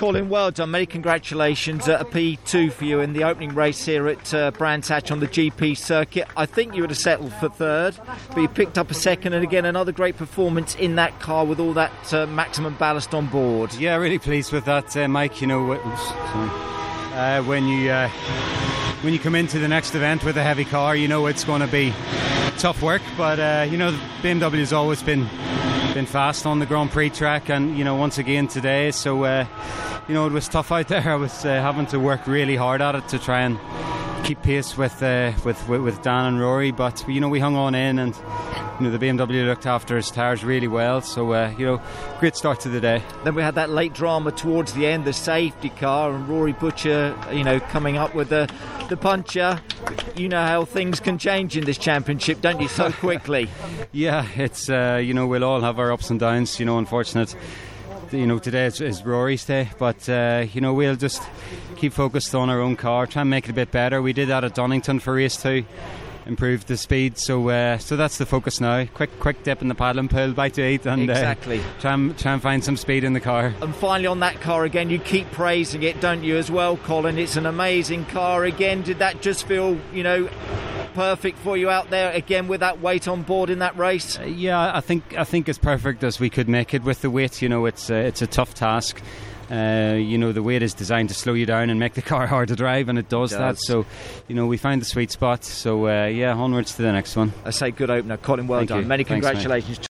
Colin, well done. Many congratulations. Uh, a P2 for you in the opening race here at uh, Brands Hatch on the GP circuit. I think you would have settled for third, but you picked up a second, and again, another great performance in that car with all that uh, maximum ballast on board. Yeah, really pleased with that, uh, Mike. You know, uh, when you uh, when you come into the next event with a heavy car, you know it's going to be tough work. But uh, you know, BMW has always been been fast on the Grand Prix track, and you know, once again today. So uh, you know, it was tough out there. I was uh, having to work really hard at it to try and keep pace with, uh, with, with with Dan and Rory. But you know, we hung on in, and you know, the BMW looked after his tyres really well. So uh, you know, great start to the day. Then we had that late drama towards the end, the safety car, and Rory Butcher, you know, coming up with the the puncher. You know how things can change in this championship, don't you? So quickly. yeah, it's uh, you know we'll all have our ups and downs. You know, unfortunate. You know, today is, is Rory's day, but uh, you know we'll just keep focused on our own car, try and make it a bit better. We did that at Donington for race two improve the speed. So uh, so that's the focus now. Quick quick dip in the paddling pool, bite to eat, and exactly uh, try and try and find some speed in the car. And finally on that car again, you keep praising it, don't you, as well, Colin? It's an amazing car again. Did that just feel, you know? Perfect for you out there again with that weight on board in that race. Uh, yeah, I think I think as perfect as we could make it with the weight. You know, it's uh, it's a tough task. Uh, you know, the weight is designed to slow you down and make the car hard to drive, and it does, It that. So, you know, we find the sweet spot. So, uh, yeah, onwards to the next one. I say good opener, Colin. Well Thank done. you. Many Thanks, mate. congratulations.